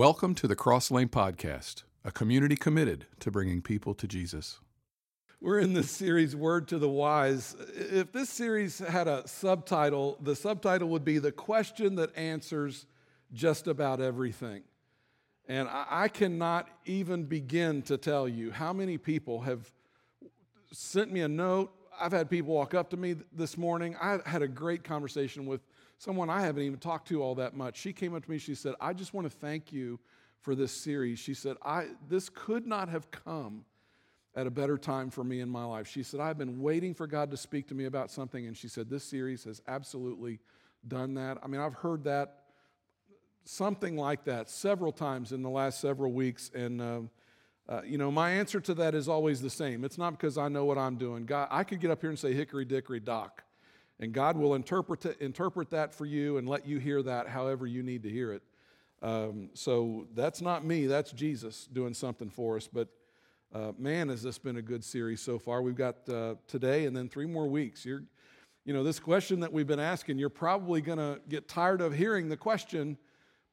Welcome to the Cross Lane Podcast, a community committed to bringing people to Jesus. We're in this series, Word to the Wise. If this series had a subtitle, the subtitle would be The Question That Answers Just About Everything. And I cannot even begin to tell you how many people have sent me a note. I've had people walk up to me this morning. I had a great conversation with someone I haven't even talked to all that much. She came up to me, she said, I just want to thank you for this series. She said, I, This could not have come at a better time for me in my life. She said, I've been waiting for God to speak to me about something. And she said, This series has absolutely done that. I mean, I've heard that, something like that, several times in the last several weeks. And, uh, uh, you know, my answer to that is always the same. It's not because I know what I'm doing. God, I could get up here and say, Hickory Dickory Dock. And God will interpret, interpret that for you and let you hear that however you need to hear it. Um, so that's not me, that's Jesus doing something for us. But uh, man, has this been a good series so far. We've got uh, today and then three more weeks. You're, you know, this question that we've been asking, you're probably going to get tired of hearing the question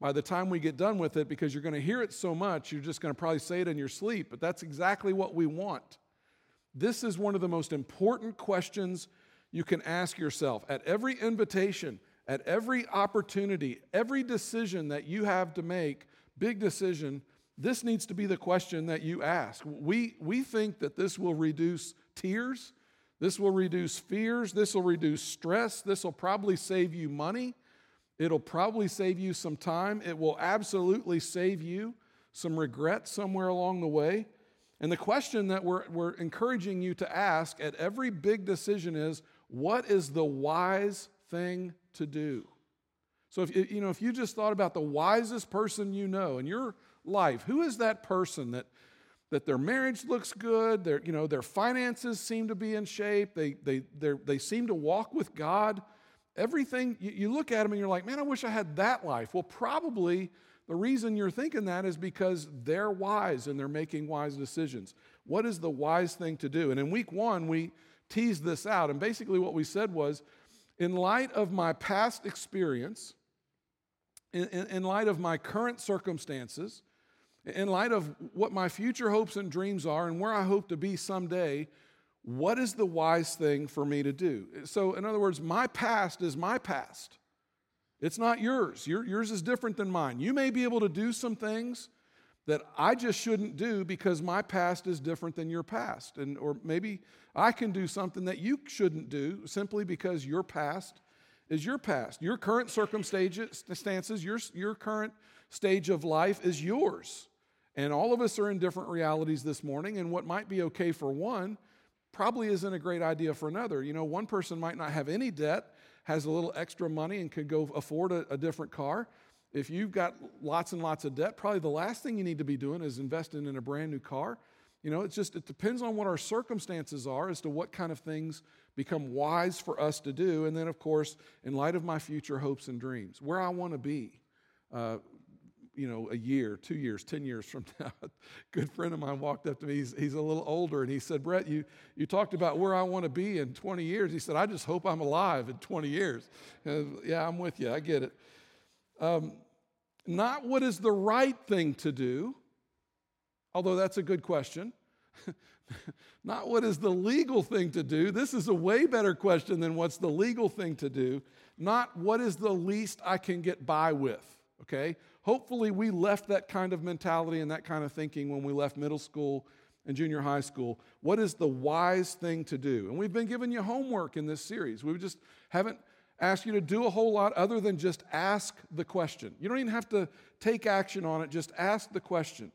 by the time we get done with it because you're going to hear it so much, you're just going to probably say it in your sleep. But that's exactly what we want. This is one of the most important questions you can ask yourself at every invitation, at every opportunity, every decision that you have to make, big decision, this needs to be the question that you ask. We, we think that this will reduce tears, this will reduce fears, this will reduce stress, this will probably save you money, it'll probably save you some time, it will absolutely save you some regret somewhere along the way. And the question that we're, we're encouraging you to ask at every big decision is what is the wise thing to do? So if you know if you just thought about the wisest person you know in your life, who is that person that that their marriage looks good, their you know their finances seem to be in shape, they they they seem to walk with God. Everything you, you look at them and you're like, man, I wish I had that life. Well, probably the reason you're thinking that is because they're wise and they're making wise decisions. What is the wise thing to do? And in week one, we teased this out. And basically, what we said was in light of my past experience, in, in, light of my current circumstances, in light of what my future hopes and dreams are and where I hope to be someday, what is the wise thing for me to do? So, in other words, my past is my past. It's not yours. Your, yours is different than mine. You may be able to do some things that I just shouldn't do because my past is different than your past. And, or maybe I can do something that you shouldn't do simply because your past is your past. Your current circumstances, your, your current stage of life is yours. And all of us are in different realities this morning, and what might be okay for one probably isn't a great idea for another. You know, one person might not have any debt, has a little extra money, and could go afford a, a different car. If you've got lots and lots of debt, probably the last thing you need to be doing is investing in a brand new car. You know, it's just, it depends on what our circumstances are as to what kind of things become wise for us to do. And then, of course, in light of my future hopes and dreams, where I want to be, uh, you know, a year, two years, 10 years from now. a good friend of mine walked up to me. He's, he's a little older, and he said, Brett, you, you talked about where I want to be in 20 years. He said, I just hope I'm alive in 20 years. Yeah, I'm with you. I get it. Um, not what is the right thing to do, although that's a good question. not what is the legal thing to do. This is a way better question than what's the legal thing to do. Not what is the least I can get by with, okay? Hopefully, we left that kind of mentality and that kind of thinking when we left middle school and junior high school. What is the wise thing to do? And we've been giving you homework in this series. We just haven't ask you to do a whole lot other than just ask the question. You don't even have to take action on it, just ask the question.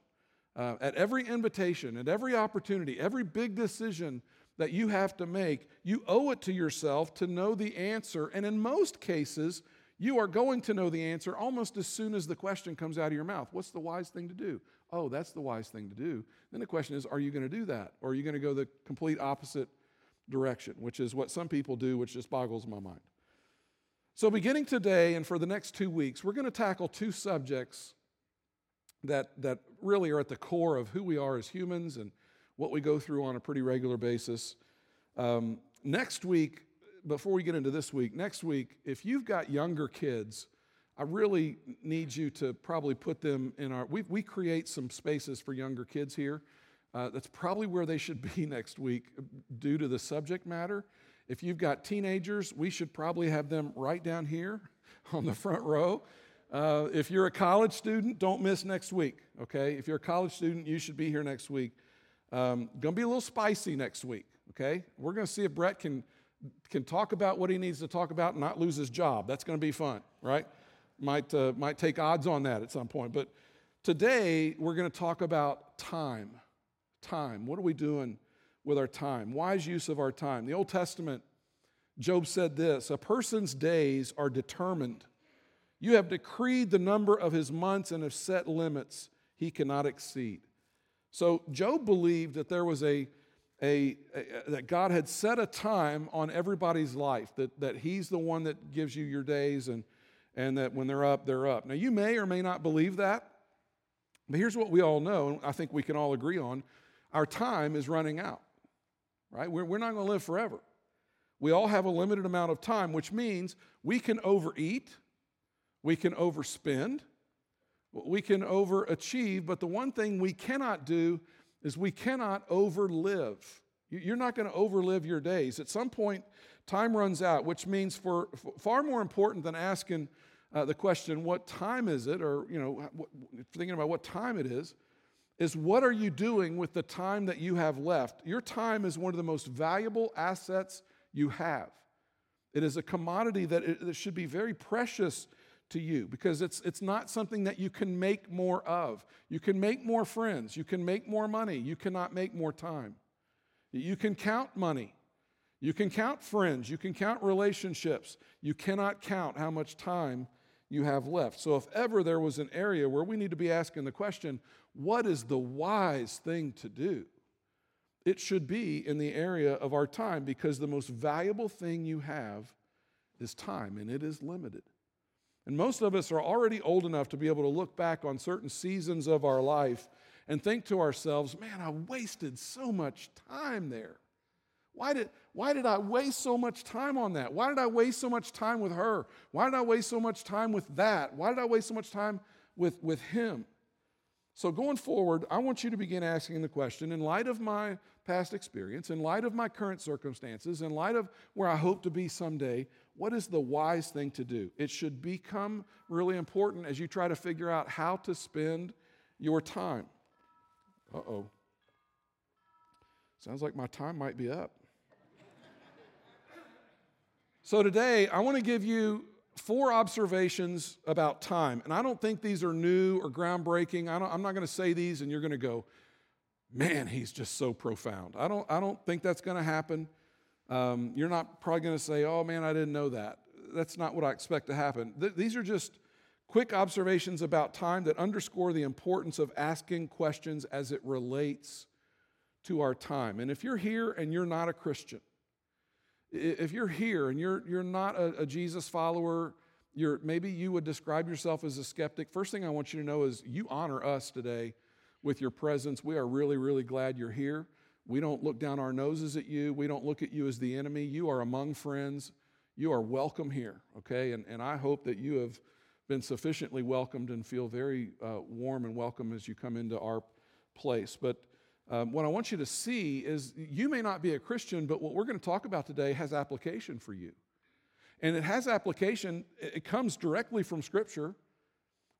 Uh, at every invitation, at every opportunity, every big decision that you have to make, you owe it to yourself to know the answer. And in most cases, you are going to know the answer almost as soon as the question comes out of your mouth. What's the wise thing to do? Oh, that's the wise thing to do. Then the question is, are you going to do that? Or are you going to go the complete opposite direction, which is what some people do, which just boggles my mind. So, beginning today and for the next two weeks, we're going to tackle two subjects that, that really are at the core of who we are as humans and what we go through on a pretty regular basis. Um, next week, before we get into this week, next week, if you've got younger kids, I really need you to probably put them in our. We, we create some spaces for younger kids here. Uh, that's probably where they should be next week due to the subject matter. If you've got teenagers, we should probably have them right down here on the front row. Uh, if you're a college student, don't miss next week, okay? If you're a college student, you should be here next week. Um, gonna be a little spicy next week, okay? We're gonna see if Brett can, can talk about what he needs to talk about and not lose his job. That's gonna be fun, right? Might, uh, might take odds on that at some point. But today, we're gonna talk about time. Time. What are we doing with our time? Wise use of our time. The Old Testament, Job said this A person's days are determined you have decreed the number of his months and have set limits he cannot exceed. So Job believed that there was a, a, a, that God had set a time on everybody's life, that, that he's the one that gives you your days and, and that when they're up, they're up. Now you may or may not believe that, but here's what we all know, and I think we can all agree on. Our time is running out, right? We're, we're not going to live forever. We all have a limited amount of time, which means we can overeat, we can overspend, we can overachieve, but the one thing we cannot do is we cannot overlive. You're not going to overlive your days. At some point, time runs out, which means for, far more important than asking uh, the question, what time is it, or you know, thinking about what time it is, is what are you doing with the time that you have left? Your time is one of the most valuable assets you have. It is a commodity that, it, that should be very precious to you because it's, it's not something that you can make more of. You can make more friends, you can make more money, you cannot make more time. You can count money, you can count friends, you can count relationships. You cannot count how much time you have left. So, if ever there was an area where we need to be asking the question, what is the wise thing to do? It should be in the area of our time because the most valuable thing you have is time and it is limited. And most of us are already old enough to be able to look back on certain seasons of our life and think to ourselves, man, I wasted so much time there. Why did, why did I waste so much time on that? Why did I waste so much time with her? Why did I waste so much time with that? Why did I waste so much time with, with him? So, going forward, I want you to begin asking the question in light of my past experience, in light of my current circumstances, in light of where I hope to be someday, what is the wise thing to do? It should become really important as you try to figure out how to spend your time. Uh oh. Sounds like my time might be up. So, today I want to give you four observations about time. And I don't think these are new or groundbreaking. I am not going to say these and you're going to go, man, he's just so profound. I don't, I don't think that's going to happen. Um, you're not probably going to say, oh man, I didn't know that. That's not what I expect to happen. Th- these are just quick observations about time that underscore the importance of asking questions as it relates to our time. And if you're here and you're not a Christian, if you're here and you're, you're not a, a Jesus follower, you're, maybe you would describe yourself as a skeptic, first thing I want you to know is you honor us today with your presence. We are really, really glad you're here. We don't look down our noses at you. We don't look at you as the enemy. You are among friends. You are welcome here, okay? And, and I hope that you have been sufficiently welcomed and feel very uh, warm and welcome as you come into our place. But um, what I want you to see is you may not be a Christian, but what we're going to talk about today has application for you. And it has application, it comes directly from Scripture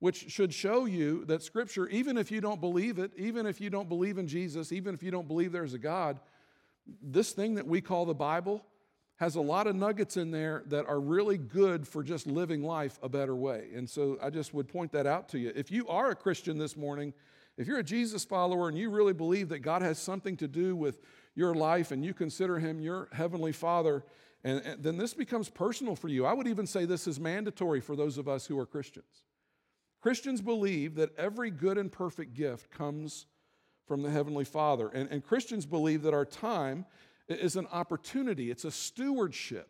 which should show you that Scripture, even if you don't believe it, even if you don't believe in Jesus, even if you don't believe there's a God, this thing that we call the Bible has a lot of nuggets in there that are really good for just living life a better way. And so I just would point that out to you. If you are a Christian this morning, if you're a Jesus follower and you really believe that God has something to do with your life and you consider Him your Heavenly Father, and, and then this becomes personal for you. I would even say this is mandatory for those of us who are Christians. Christians believe that every good and perfect gift comes from the Heavenly Father. And, and Christians believe that our time is an opportunity, it's a stewardship.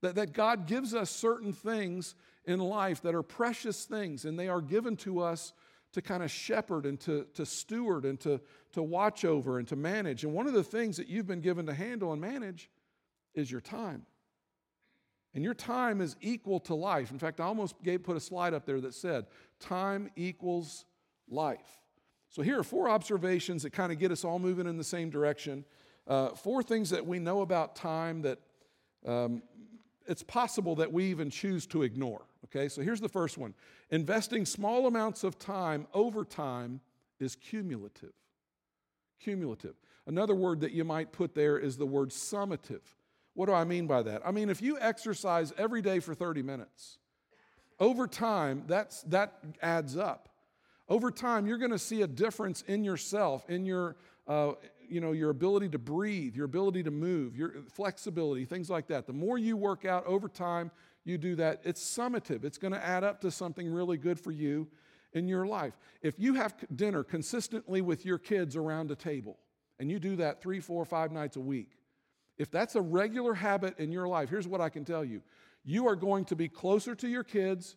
That, that God gives us certain things in life that are precious things, and they are given to us to kind of shepherd and to, to steward and to, to watch over and to manage. And one of the things that you've been given to handle and manage is your time. And your time is equal to life. In fact, I almost gave, put a slide up there that said, time equals life. So here are four observations that kind of get us all moving in the same direction. Uh, four things that we know about time that um, it's possible that we even choose to ignore. Okay, so here's the first one investing small amounts of time over time is cumulative. Cumulative. Another word that you might put there is the word summative. What do I mean by that? I mean, if you exercise every day for 30 minutes, over time, that's, that adds up. Over time, you're going to see a difference in yourself, in your, uh, you know, your ability to breathe, your ability to move, your flexibility, things like that. The more you work out over time, you do that, it's summative. It's going to add up to something really good for you in your life. If you have dinner consistently with your kids around a table, and you do that three, four, five nights a week, if that's a regular habit in your life, here's what I can tell you you are going to be closer to your kids.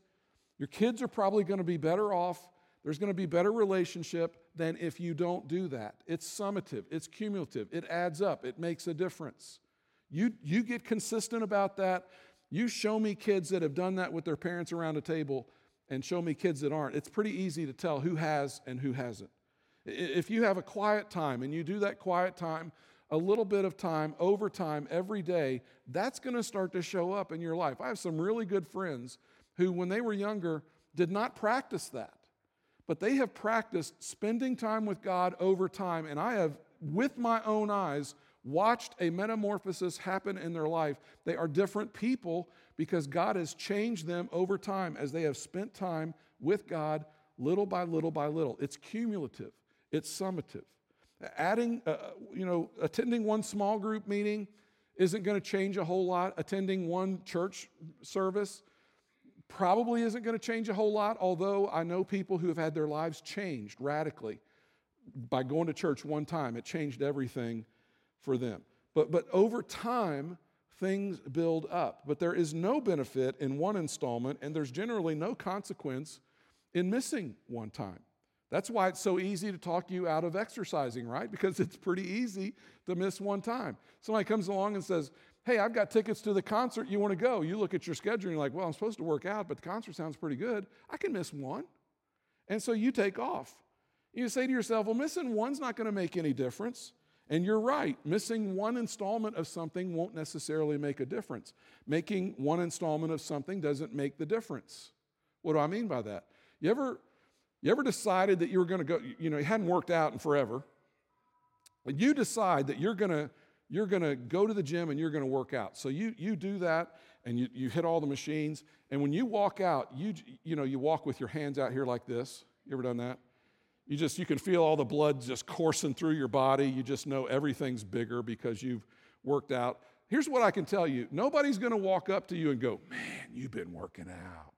Your kids are probably going to be better off. There's going to be better relationship than if you don't do that. It's summative, it's cumulative, it adds up, it makes a difference. You, you get consistent about that. You show me kids that have done that with their parents around a table and show me kids that aren't. It's pretty easy to tell who has and who hasn't. If you have a quiet time and you do that quiet time a little bit of time over time every day, that's going to start to show up in your life. I have some really good friends who, when they were younger, did not practice that. But they have practiced spending time with God over time, and I have, with my own eyes, watched a metamorphosis happen in their life. They are different people because God has changed them over time as they have spent time with God little by little by little. It's cumulative, it's summative. Adding, uh, you know, attending one small group meeting isn't going to change a whole lot. Attending one church service probably isn't going to change a whole lot, although I know people who have had their lives changed radically by going to church one time. It changed everything for them. But, but over time, things build up. But there is no benefit in one installment, and there's generally no consequence in missing one time. That's why it's so easy to talk you out of exercising, right? Because it's pretty easy to miss one time. Somebody comes along and says, Hey, I've got tickets to the concert. You want to go? You look at your schedule and you're like, Well, I'm supposed to work out, but the concert sounds pretty good. I can miss one. And so you take off. You say to yourself, Well, missing one's not going to make any difference. And you're right, missing one installment of something won't necessarily make a difference. Making one installment of something doesn't make the difference. What do I mean by that? You ever you ever decided that you were going to go, you know, it hadn't worked out in forever. You decide that you're going to you're going to go to the gym and you're going to work out. So you you do that and you, you hit all the machines. And when you walk out, you you know, you walk with your hands out here like this. You ever done that? You just you can feel all the blood just coursing through your body. You just know everything's bigger because you've worked out. Here's what I can tell you. Nobody's going to walk up to you and go, "Man, you've been working out."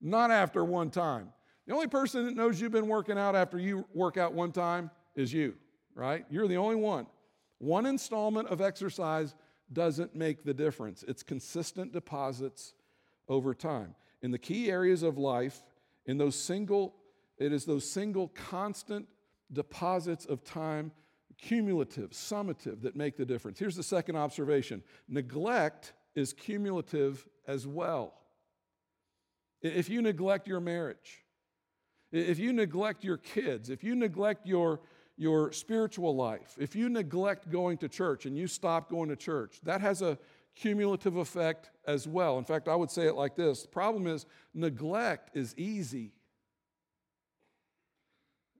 Not after one time. The only person that knows you've been working out after you work out one time is you, right? You're the only one. One installment of exercise doesn't make the difference. It's consistent deposits over time. In the key areas of life, in those single, it is those single constant deposits of time, cumulative, summative, that make the difference. Here's the second observation neglect is cumulative as well. If you neglect your marriage, if you neglect your kids, if you neglect your, your spiritual life, if you neglect going to church and you stop going to church, that has a cumulative effect as well. In fact, I would say it like this the problem is neglect is easy,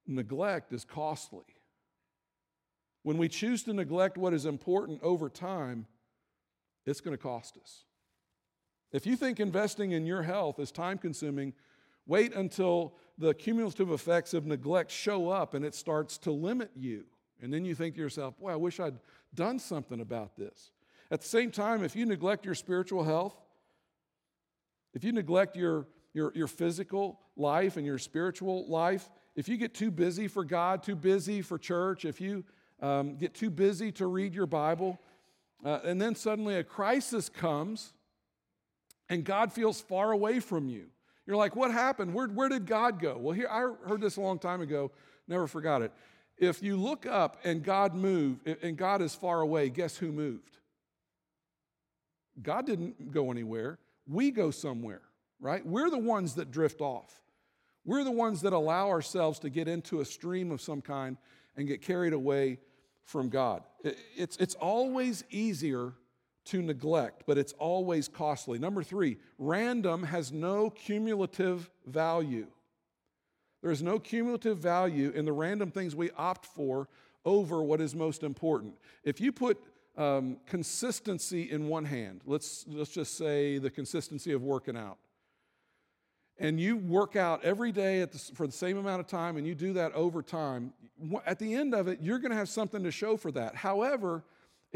neglect is costly. When we choose to neglect what is important over time, it's going to cost us. If you think investing in your health is time consuming, wait until the cumulative effects of neglect show up and it starts to limit you. And then you think to yourself, boy, I wish I'd done something about this. At the same time, if you neglect your spiritual health, if you neglect your, your, your physical life and your spiritual life, if you get too busy for God, too busy for church, if you um, get too busy to read your Bible, uh, and then suddenly a crisis comes and God feels far away from you. You're like, what happened? Where, where did God go? Well, here, I heard this a long time ago, never forgot it. If you look up and God moved, and God is far away, guess who moved? God didn't go anywhere. We go somewhere, right? We're the ones that drift off. We're the ones that allow ourselves to get into a stream of some kind and get carried away from God. It's, it's always easier to neglect, but it's always costly. Number three, random has no cumulative value. There is no cumulative value in the random things we opt for over what is most important. If you put um, consistency in one hand, let's, let's just say the consistency of working out, and you work out every day the, for the same amount of time and you do that over time, at the end of it, you're going to have something to show for that. However,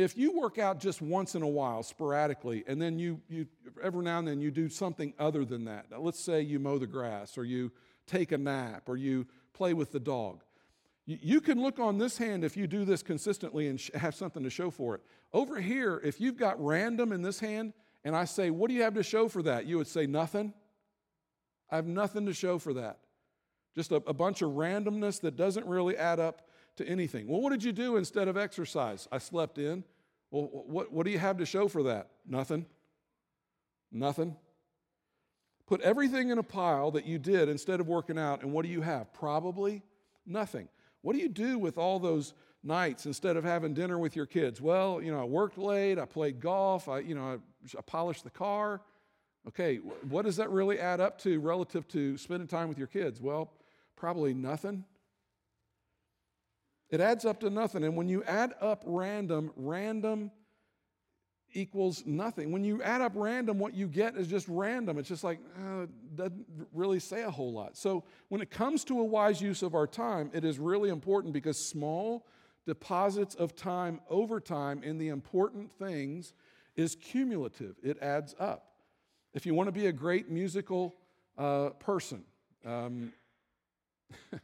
if you work out just once in a while, sporadically, and then you, you every now and then you do something other than that, now, let's say you mow the grass or you take a nap or you play with the dog. You can look on this hand if you do this consistently and have something to show for it. Over here, if you've got random in this hand, and I say, What do you have to show for that? You would say, Nothing. I have nothing to show for that. Just a, a bunch of randomness that doesn't really add up to anything. Well, what did you do instead of exercise? I slept in. Well, what, what do you have to show for that? Nothing. Nothing. Put everything in a pile that you did instead of working out, and what do you have? Probably nothing. What do you do with all those nights instead of having dinner with your kids? Well, you know, I worked late, I played golf, I, you know, I, I polished the car. Okay, what does that really add up to relative to spending time with your kids? Well, probably nothing. It adds up to nothing. And when you add up random, random equals nothing. When you add up random, what you get is just random. It's just like, uh, doesn't really say a whole lot. So when it comes to a wise use of our time, it is really important because small deposits of time over time in the important things is cumulative, it adds up. If you want to be a great musical uh, person, um,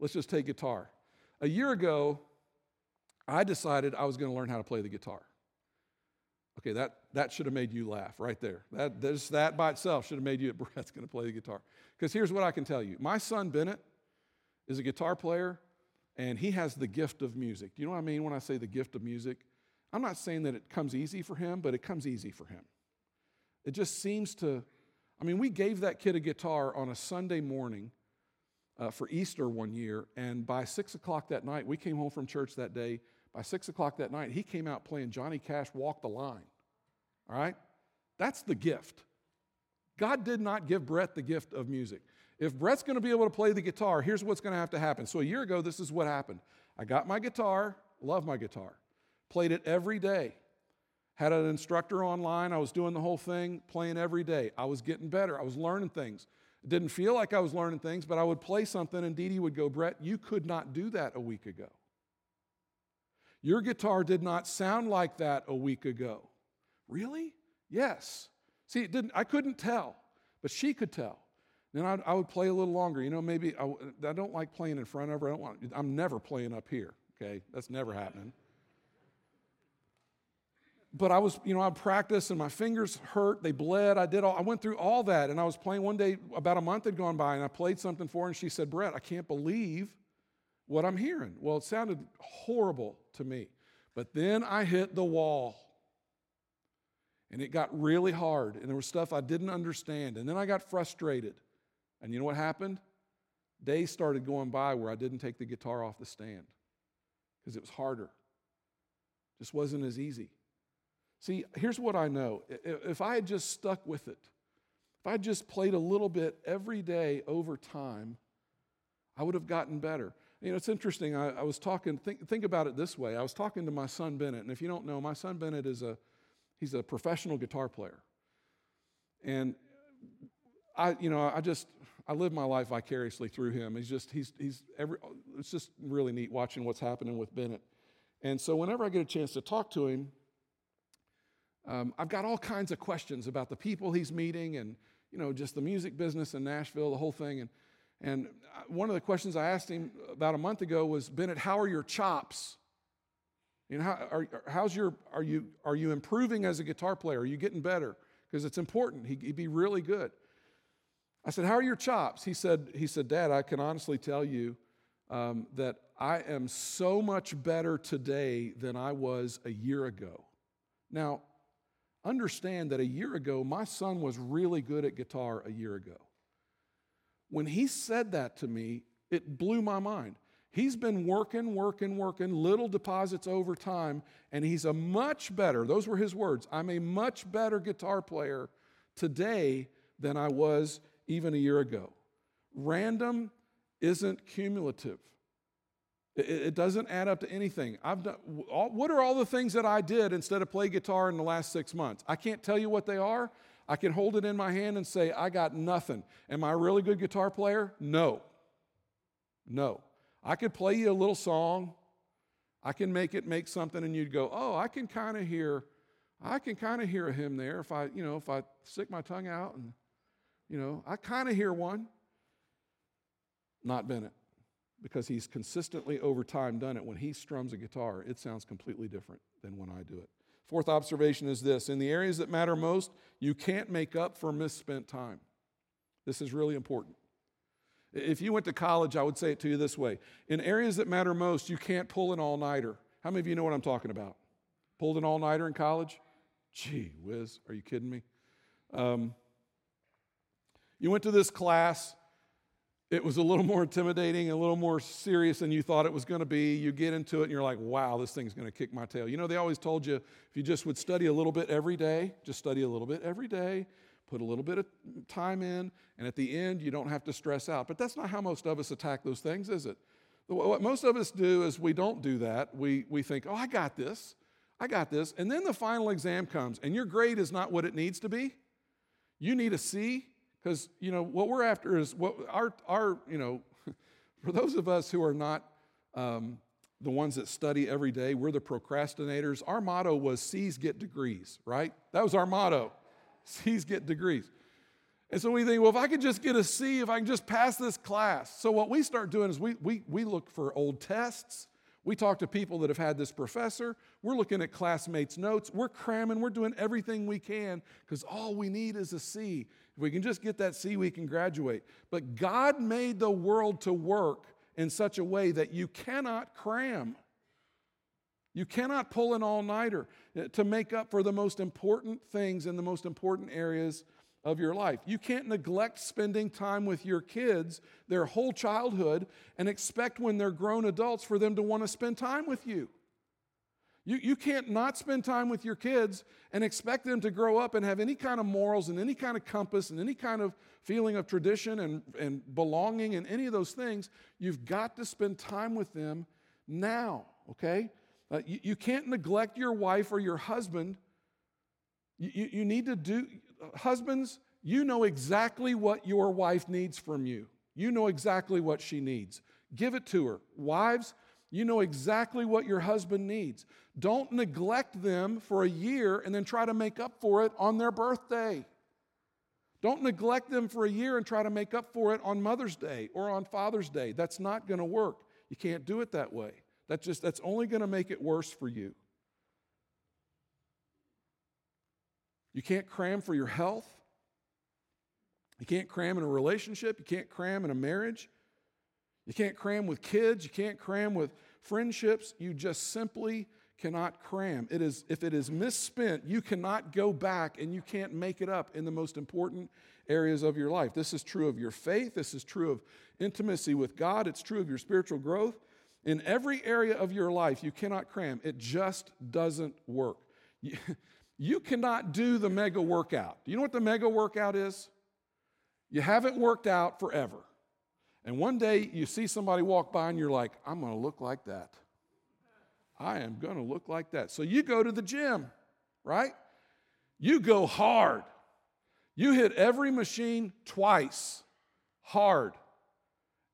let's just take guitar. A year ago, I decided I was going to learn how to play the guitar. Okay, that, that should have made you laugh right there. That, this, that by itself should have made you, Brett's going to play the guitar. Because here's what I can tell you my son Bennett is a guitar player, and he has the gift of music. Do you know what I mean when I say the gift of music? I'm not saying that it comes easy for him, but it comes easy for him. It just seems to, I mean, we gave that kid a guitar on a Sunday morning uh, for Easter one year, and by six o'clock that night, we came home from church that day by six o'clock that night, he came out playing Johnny Cash Walk the Line. All right? That's the gift. God did not give Brett the gift of music. If Brett's going to be able to play the guitar, here's what's going to have to happen. So a year ago, this is what happened. I got my guitar, love my guitar, played it every day. Had an instructor online. I was doing the whole thing, playing every day. I was getting better. I was learning things. It didn't feel like I was learning things, but I would play something, and Dee Dee would go, Brett, you could not do that a week ago. Your guitar did not sound like that a week ago. Really? Yes. See, it didn't, I couldn't tell, but she could tell. Then I'd, I would play a little longer. You know, maybe I, I don't like playing in front of her. I don't want, I'm never playing up here, okay? That's never happening. But I was, you know, I practiced and my fingers hurt. They bled. I did all, I went through all that. And I was playing one day, about a month had gone by, and I played something for her, and she said, Brett, I can't believe what I'm hearing. Well, it sounded horrible to me. But then I hit the wall. And it got really hard. And there was stuff I didn't understand. And then I got frustrated. And you know what happened? Days started going by where I didn't take the guitar off the stand because it was harder. Just wasn't as easy. See, here's what I know. If I had just stuck with it, if I had just played a little bit every day over time, I would have gotten better. You know, it's interesting. I, I was talking, think, think about it this way. I was talking to my son Bennett, and if you don't know, my son Bennett is a, he's a professional guitar player. And I, you know, I just, I live my life vicariously through him. He's just, he's, he's every, it's just really neat watching what's happening with Bennett. And so whenever I get a chance to talk to him, um, I've got all kinds of questions about the people he's meeting and, you know, just the music business in Nashville, the whole thing. And and one of the questions I asked him about a month ago was, Bennett, how are your chops? You know, how, are, how's your, are, you, are you improving as a guitar player? Are you getting better? Because it's important. He, would be really good. I said, How are your chops? He said, he said Dad, I can honestly tell you um, that I am so much better today than I was a year ago. Now, understand that a year ago, my son was really good at guitar a year ago. When he said that to me, it blew my mind. He's been working, working, working, little deposits over time, and he's a much better, those were his words, I'm a much better guitar player today than I was even a year ago. Random isn't cumulative. It, doesn't add up to anything. I've done, what are all the things that I did instead of play guitar in the last six months? I can't tell you what they are. I can hold it in my hand and say, I got nothing. Am I a really good guitar player? No. No. I could play you a little song. I can make it make something, and you'd go, Oh, I can kind of hear, I can kind of hear a hymn there if I, you know, if I stick my tongue out and, you know, I kind of hear one. Not Bennett because he's consistently over time done it. When he strums a guitar, it sounds completely different than when I do it. Fourth observation is this in the areas that matter most, you can't make up for misspent time. This is really important. If you went to college, I would say it to you this way In areas that matter most, you can't pull an all nighter. How many of you know what I'm talking about? Pulled an all nighter in college? Gee whiz, are you kidding me? Um, you went to this class, it was a little more intimidating, a little more serious than you thought it was going to be. You get into it and you're like, wow, this thing's going to kick my tail. You know, they always told you if you just would study a little bit every day, just study a little bit every day, put a little bit of time in, and at the end, you don't have to stress out. But that's not how most of us attack those things, is it? What most of us do is we don't do that. We, we think, oh, I got this. I got this. And then the final exam comes, and your grade is not what it needs to be. You need a C, because, you know, what we're after is what our, our you know, for those of us who are not um, the ones that study every day, we're the procrastinators. Our motto was C's get degrees, right? That was our motto C's get degrees. And so we think, well, if I could just get a C, if I can just pass this class. So what we start doing is we, we, we look for old tests. We talk to people that have had this professor. We're looking at classmates' notes. We're cramming. We're doing everything we can because all we need is a C. If we can just get that C, we can graduate. But God made the world to work in such a way that you cannot cram. You cannot pull an all nighter eh, to make up for the most important things in the most important areas of your life. You can't neglect spending time with your kids their whole childhood and expect when they're grown adults for them to want to spend time with you. You, you can't not spend time with your kids and expect them to grow up and have any kind of morals and any kind of compass and any kind of feeling of tradition and, and belonging and any of those things. You've got to spend time with them now, okay? Uh, you, you, can't neglect your wife or your husband. You, you, you need to do, husbands, you know exactly what your wife needs from you. You know exactly what she needs. Give it to her. Wives, you know exactly what your husband needs. Don't neglect them for a year and then try to make up for it on their birthday. Don't neglect them for a year and try to make up for it on Mother's Day or on Father's Day. That's not going to work. You can't do it that way. That's just that's only going to make it worse for you. You can't cram for your health. You can't cram in a relationship. You can't cram in a marriage. You can't cram with kids. You can't cram with friendships. You just simply cannot cram. It is, if it is misspent, you cannot go back and you can't make it up in the most important areas of your life. This is true of your faith. This is true of intimacy with God. It's true of your spiritual growth. In every area of your life, you cannot cram. It just doesn't work. You, you cannot do the mega workout. Do you know what the mega workout is? You haven't worked out forever. And one day you see somebody walk by and you're like, I'm going to look like that. I am going to look like that. So you go to the gym, right? You go hard. You hit every machine twice, hard.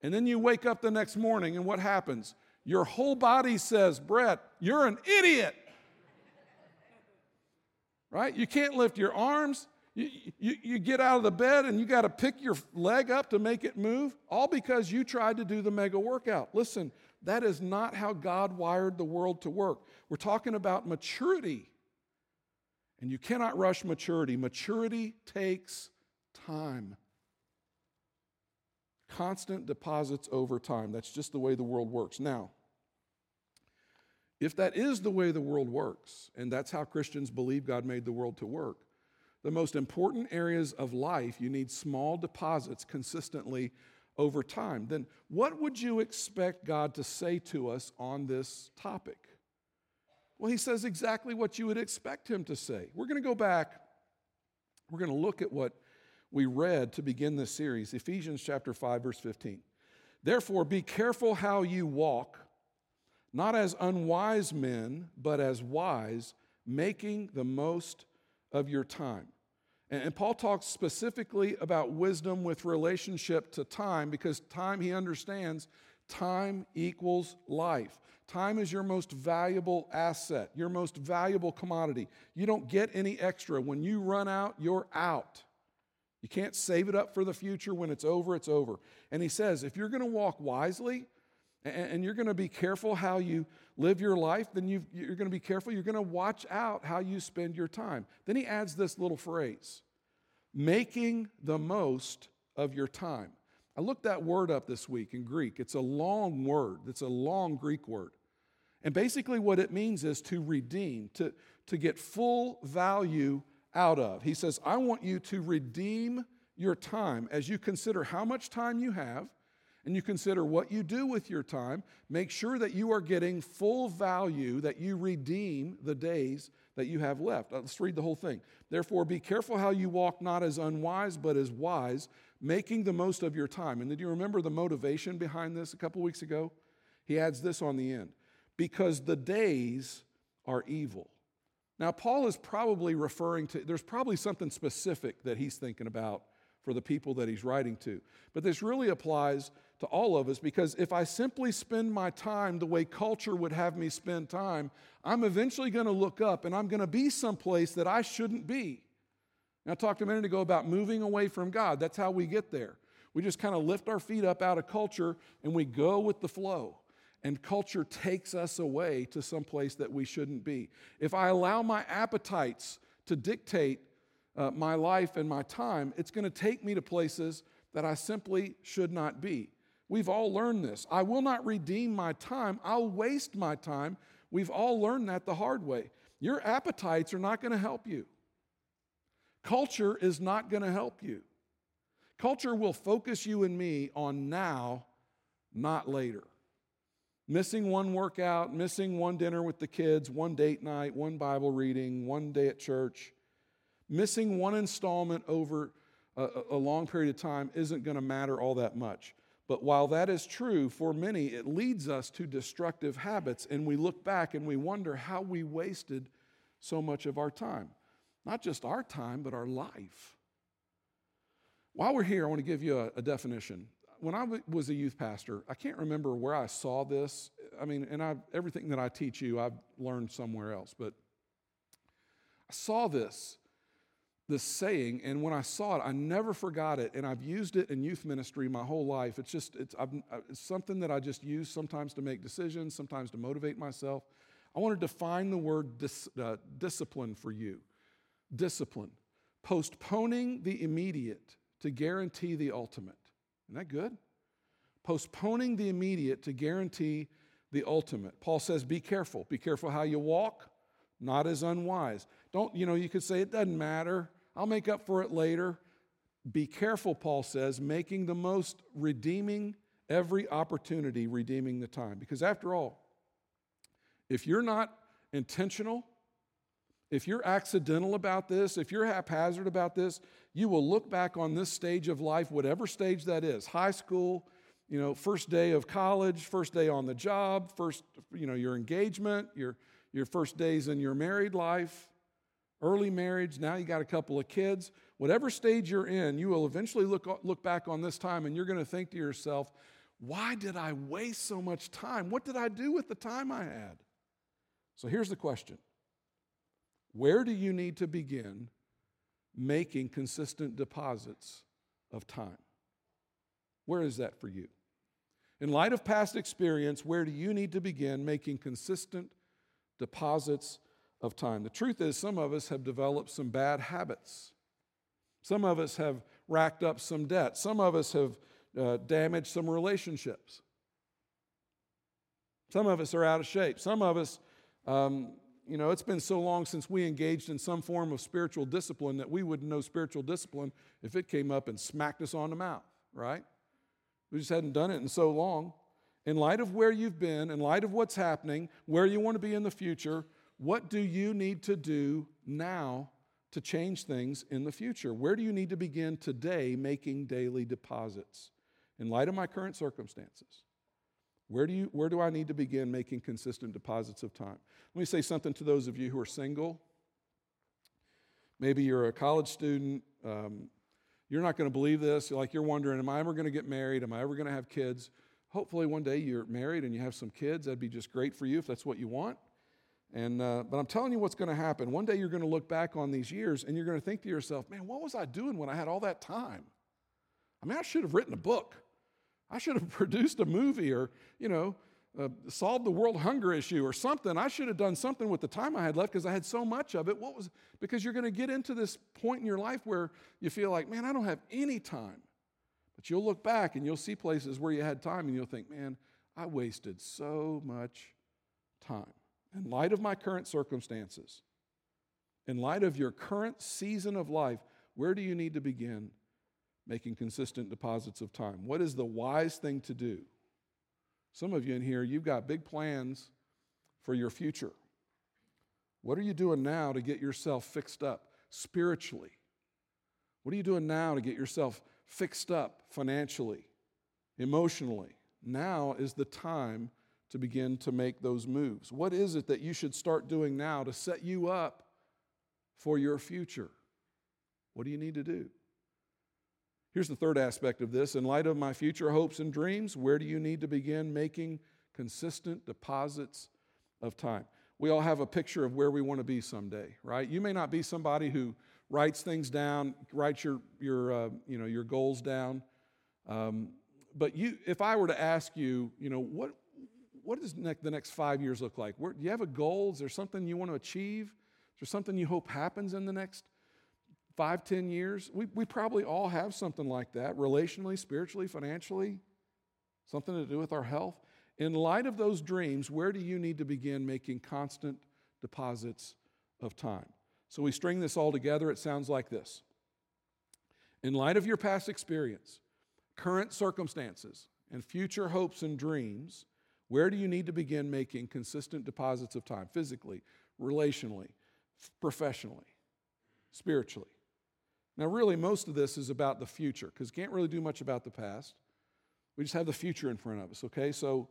And then you wake up the next morning, and what happens? Your whole body says, Brett, you're an idiot. right? You can't lift your arms. You, you, you get out of the bed and you got to pick your leg up to make it move, all because you tried to do the mega workout. Listen, that is not how God wired the world to work. We're talking about maturity. And you cannot rush maturity. Maturity takes time. Constant deposits over time. That's just the way the world works. Now, if that is the way the world works, and that's how Christians believe God made the world to work, the most important areas of life, you need small deposits consistently over time, then what would you expect God to say to us on this topic? Well, he says exactly what you would expect him to say. We're going to go back, we're going to look at what we read to begin this series Ephesians chapter 5, verse 15. Therefore, be careful how you walk, not as unwise men, but as wise, making the most of your time. And Paul talks specifically about wisdom with relationship to time because time, he understands, time equals life. Time is your most valuable asset, your most valuable commodity. You don't get any extra. When you run out, you're out. You can't save it up for the future. When it's over, it's over. And he says, if you're going to walk wisely and you're going to be careful how you live your life, then you are going to be careful. You're going to watch out how you spend your time. Then he adds this little phrase making the most of your time. I looked that word up this week in Greek. It's a long word, it's a long Greek word. And basically, what it means is to redeem, to, to get full value out of. He says, I want you to redeem your time as you consider how much time you have and you consider what you do with your time. Make sure that you are getting full value, that you redeem the days that you have left. Uh, let's read the whole thing. Therefore, be careful how you walk, not as unwise, but as wise, making the most of your time. And did you remember the motivation behind this a couple weeks ago? He adds this on the end because the days are evil. Now, Paul is probably referring to, there's probably something specific that he's thinking about for the people that he's writing to. But this really applies to all of us because if I simply spend my time the way culture would have me spend time, I'm eventually going to look up and I'm going to be someplace that I shouldn't be. And I talked a minute ago about moving away from God. That's how we get there. We just kind of lift our feet up out of culture and we go with the flow and culture takes us away to someplace that we shouldn't be. If I allow my appetites to dictate uh, my life and my time, it's going to take me to places that I simply should not be. We've all learned this. I will not redeem my time, I'll waste my time. We've all learned that the hard way. Your appetites are not going to help you. Culture is not going to help you. Culture will focus you and me on now, not later. Missing one workout, missing one dinner with the kids, one date night, one Bible reading, one day at church, missing one installment over a, a long period of time isn't going to matter all that much. But while that is true for many, it leads us to destructive habits, and we look back and we wonder how we wasted so much of our time. Not just our time, but our life. While we're here, I want to give you a, a definition when I was a youth pastor, I can't remember where I saw this. I mean, and I, everything that I teach you, I've learned somewhere else. But I saw this, this saying, and when I saw it, I never forgot it. And I've used it in youth ministry my whole life. It's just, it's, it's something that I just use sometimes to make decisions, sometimes to motivate myself. I want to define the word dis, uh, discipline for you. Discipline. Postponing the immediate to guarantee the ultimate. Isn't that good? Postponing the immediate to guarantee the ultimate. Paul says, Be careful. Be careful how you walk, not as unwise. Don't, you know, you could say, It doesn't matter. I'll make up for it later. Be careful, Paul says, making the most redeeming every opportunity, redeeming the time. Because after all, if you're not intentional, if you're accidental about this, if you're haphazard about this, you will look back on this stage of life, whatever stage that is high school, you know, first day of college, first day on the job, first, you know, your engagement, your, your first days in your married life, early marriage, now you got a couple of kids. Whatever stage you're in, you will eventually look, look back on this time and you're going to think to yourself, why did I waste so much time? What did I do with the time I had? So here's the question where do you need to begin making consistent deposits of time? Where is that for you? In light of past experience, where do you need to begin making consistent deposits of time? The truth is, some of us have developed some bad habits. Some of us have racked up some debt. Some of us have uh, damaged some relationships. Some of us are out of shape. Some of us Um, you know, it's been so long since we engaged in some form of spiritual discipline that we wouldn't know spiritual discipline if it came up and smacked us on the mouth, right? We just hadn't done it in so long. In light of where you've been, in light of what's happening, where you want to be in the future, what do you need to do now to change things in the future? Where do you need to begin today making daily deposits? In light of my current circumstances, where do, you, where do I need to begin making consistent deposits of time? Let me say something to those of you who are single. Maybe you're a college student. Um, you're not going to believe this. Like you're wondering, am I ever going to get married? Am I ever going to have kids? Hopefully, one day you're married and you have some kids. That'd be just great for you if that's what you want. And, uh, but I'm telling you what's going to happen. One day you're going to look back on these years and you're going to think to yourself, man, what was I doing when I had all that time? I mean, I should have written a book. I should have produced a movie or, you know, uh, solved the world hunger issue or something. I should have done something with the time I had left because I had so much of it. What was, because you're going to get into this point in your life where you feel like, man, I don't have any time. But you'll look back and you'll see places where you had time and you'll think, man, I wasted so much time in light of my current circumstances, in light of your current season of life, where do you need to begin making consistent deposits of time? What is the wise thing to do? Some of you in here, you've got big plans for your future. What are you doing now to get yourself fixed up spiritually? What are you doing now to get yourself fixed up financially, emotionally? Now is the time to begin to make those moves? What is it that you should start doing now to set you up for your future? What do you need to do? Here's the third aspect of this. In light of my future hopes and dreams, where do you need to begin making consistent deposits of time? We all have a picture of where we want to be someday, right? You may not be somebody who writes things down, writes your, your, uh, you know, your goals down. Um, but you, if I were to ask you, you know, what, what does ne- the next five years look like? Where, do you have a goal? Is there something you want to achieve? Is there something you hope happens in the next five, ten years? We, we probably all have something like that, relationally, spiritually, financially, something to do with our health. In light of those dreams, where do you need to begin making constant deposits of time? So we string this all together. It sounds like this In light of your past experience, current circumstances, and future hopes and dreams, where do you need to begin making consistent deposits of time, physically, relationally, professionally, spiritually? Now, really, most of this is about the future because can't really do much about the past. We just have the future in front of us, okay? So,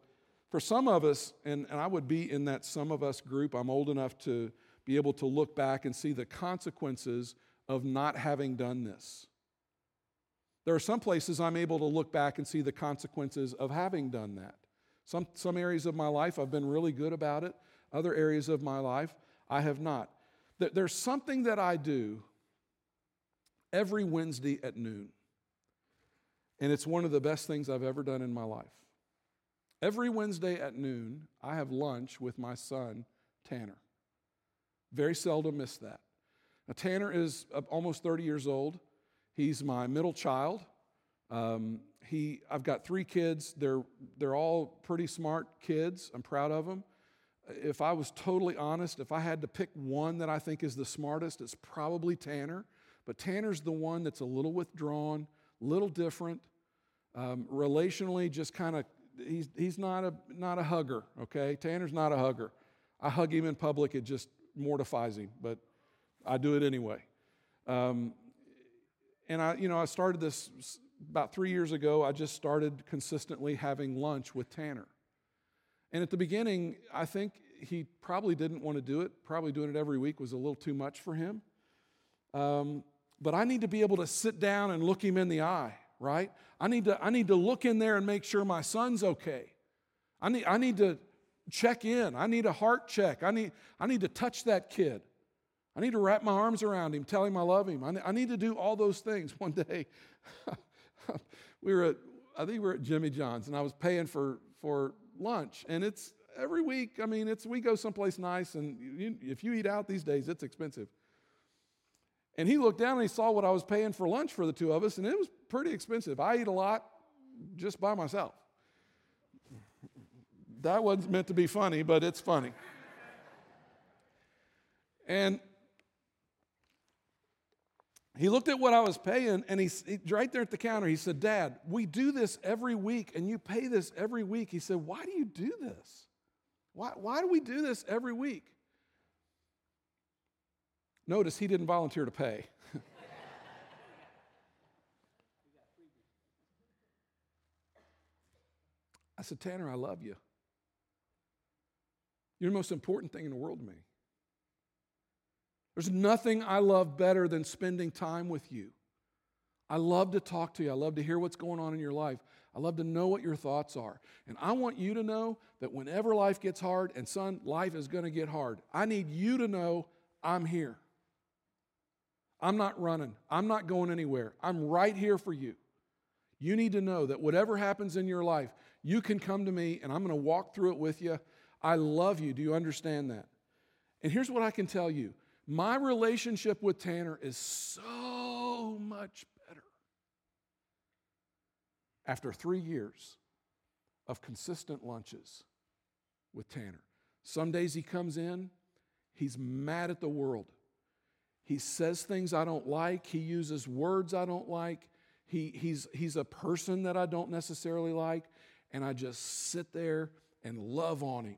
for some of us, and, and I would be in that some of us group, I'm old enough to be able to look back and see the consequences of not having done this. There are some places I'm able to look back and see the consequences of having done that. Some, some areas of my life I've been really good about it, other areas of my life I have not. There's something that I do every Wednesday at noon, and it's one of the best things I've ever done in my life. Every Wednesday at noon, I have lunch with my son, Tanner. Very seldom miss that. Now, Tanner is uh, almost 30 years old. He's my middle child. Um, he, I've got three kids. They're, they're all pretty smart kids. I'm proud of them. If I was totally honest, if I had to pick one that I think is the smartest, it's probably Tanner. But Tanner's the one that's a little withdrawn, little different, um, relationally, just kind of, he's, he's not, a, not a hugger, okay? Tanner's not a hugger. I hug him in public, it just mortifies him, but I do it anyway. Um, and I, you know, I started this about three years ago, I just started consistently having lunch with Tanner. And at the beginning, I think he probably didn't want to do it. Probably doing it every week was a little too much for him. Um, but I need to be able to sit down and look him in the eye, right? I need to, I need to look in there and make sure my son's okay. I need, I need to check in. I need a heart check. I need, I need to touch that kid. I need to wrap my arms around him, tell him I love him. I I need to do all those things. One day, we were at, I think we were at Jimmy John's, and I was paying for, for lunch. And it's every week, I mean, it's, we go someplace nice, and you, if you eat out these days, it's expensive. And he looked down and he saw what I was paying for lunch for the two of us, and it was pretty expensive. I eat a lot just by myself. That wasn't meant to be funny, but it's funny. And he looked at what I was paying and he's he, right there at the counter. He said, Dad, we do this every week and you pay this every week. He said, Why do you do this? Why, why do we do this every week? Notice he didn't volunteer to pay. I said, Tanner, I love you. You're the most important thing in the world to me. There's nothing I love better than spending time with you. I love to talk to you. I love to hear what's going on in your life. I love to know what your thoughts are. And I want you to know that whenever life gets hard, and son, life is going to get hard, I need you to know I'm here. I'm not running. I'm not going anywhere. I'm right here for you. You need to know that whatever happens in your life, you can come to me and I'm going to walk through it with you. I love you. Do you understand that? And here's what I can tell you my relationship with Tanner is so much better after three years of consistent lunches with Tanner. Some days he comes in, he's mad at the world. He says things I don't like, he uses words I don't like. He, he's, he's a person that I don't necessarily like and I just sit there and love on him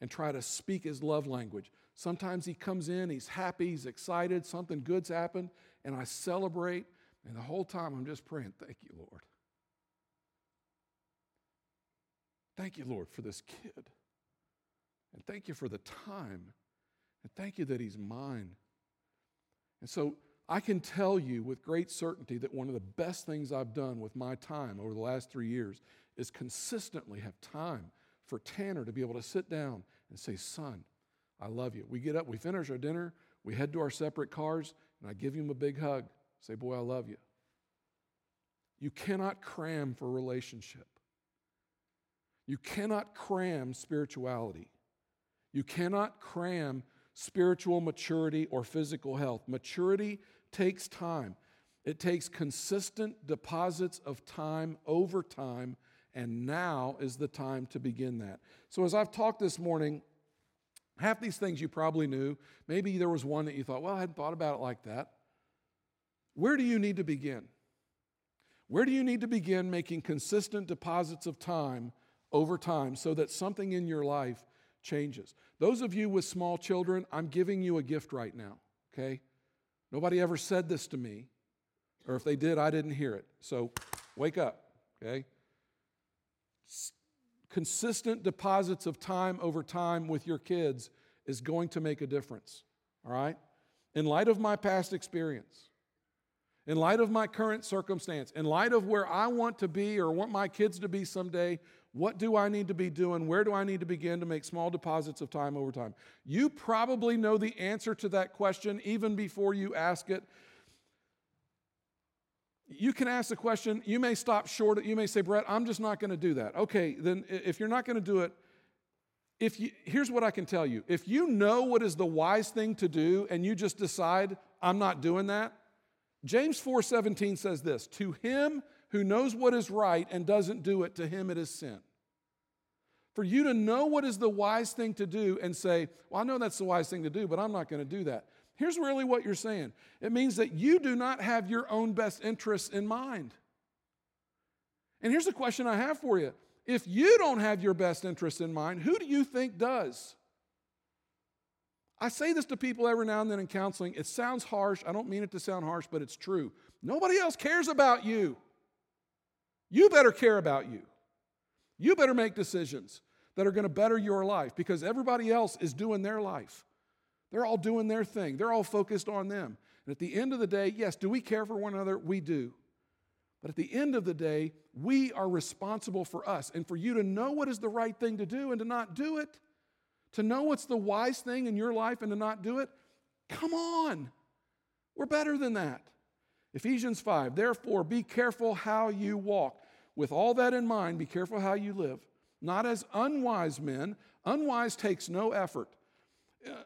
and try to speak his love language. Sometimes he comes in, he's happy, he's excited, something good's happened, and I celebrate. And the whole time I'm just praying, Thank you, Lord. Thank you, Lord, for this kid. And thank you for the time. And thank you that he's mine. And so I can tell you with great certainty that one of the best things I've done with my time over the last three years is consistently have time for Tanner to be able to sit down and say, Son, I love you. We get up, we finish our dinner, we head to our separate cars, and I give him a big hug. Say, Boy, I love you. You cannot cram for relationship. You cannot cram spirituality. You cannot cram spiritual maturity or physical health. Maturity takes time. It takes consistent deposits of time over time and now is the time to begin that. So, as I've talked this morning, half these things you probably knew. Maybe there was one that you thought, well, I hadn't thought about it like that. Where do you need to begin? Where do you need to begin making consistent deposits of time over time so that something in your life changes? Those of you with small children, I'm giving you a gift right now, okay? Nobody ever said this to me, or if they did, I didn't hear it. So wake up, okay? Consistent deposits of time over time with your kids is going to make a difference. All right? In light of my past experience, in light of my current circumstance, in light of where I want to be or want my kids to be someday, what do I need to be doing? Where do I need to begin to make small deposits of time over time? You probably know the answer to that question even before you ask it you can ask the question, you may stop short, you may say, Brett, I'm just not going to do that. Okay, then if you're not going to do it, if you, here's what I can tell you. If you know what is the wise thing to do and you just decide, I'm not doing that, James 4:17 says this, to him who knows what is right and doesn't do it, to him it is sin. For you to know what is the wise thing to do and say, Well, I know that's the wise thing to do, but I'm not going to do that. Here's really what you're saying it means that you do not have your own best interests in mind. And here's a question I have for you if you don't have your best interests in mind, who do you think does? I say this to people every now and then in counseling. It sounds harsh. I don't mean it to sound harsh, but it's true. Nobody else cares about you. You better care about you. You better make decisions that are going to better your life because everybody else is doing their life. They're all doing their thing, they're all focused on them. And at the end of the day, yes, do we care for one another? We do. But at the end of the day, we are responsible for us. And for you to know what is the right thing to do and to not do it, to know what's the wise thing in your life and to not do it, come on. We're better than that. Ephesians 5, therefore, be careful how you walk. With all that in mind, be careful how you live. Not as unwise men. Unwise takes no effort. Uh,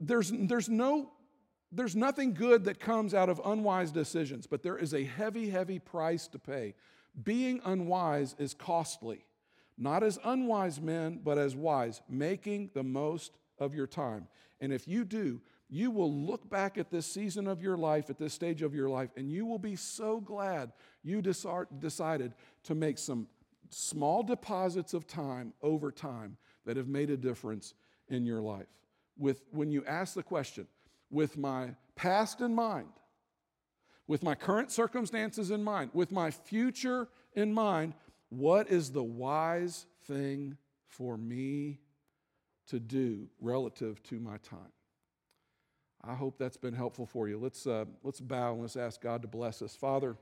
There's, there's, no, there's nothing good that comes out of unwise decisions, but there is a heavy, heavy price to pay. Being unwise is costly, not as unwise men, but as wise, making the most of your time. And if you do, you will look back at this season of your life, at this stage of your life, and you will be so glad you decided to make some small deposits of time over time that have made a difference in your life. With, when you ask the question, with my past in mind, with my current circumstances in mind, with my future in mind, what is the wise thing for me to do relative to my time? I hope that's been helpful for you. Let's, uh, let's bow and let's ask God to bless us. Father,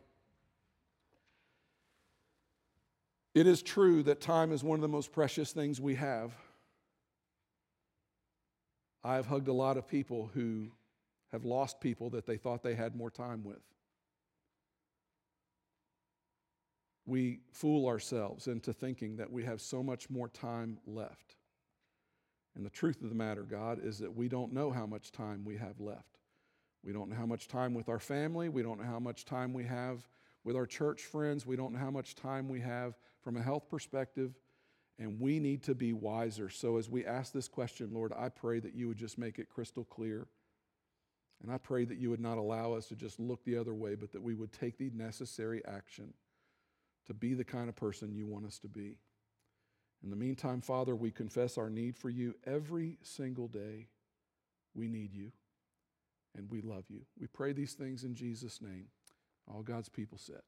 it is true that time is one of the most precious things we have. I've hugged a lot of people who have lost people that they thought they had more time with. We fool ourselves into thinking that we have so much more time left. And the truth of the matter, God, is that we don't know how much time we have left. We don't know how much time with our family. We don't know how much time we have with our church friends. We don't know how much time we have from a health perspective. And we need to be wiser. So as we ask this question, Lord, I pray that you would just make it crystal clear. And I pray that you would not allow us to just look the other way, but that we would take the necessary action to be the kind of person you want us to be. In the meantime, Father, we confess our need for you every single day. We need you and we love you. We pray these things in Jesus' name. All God's people said.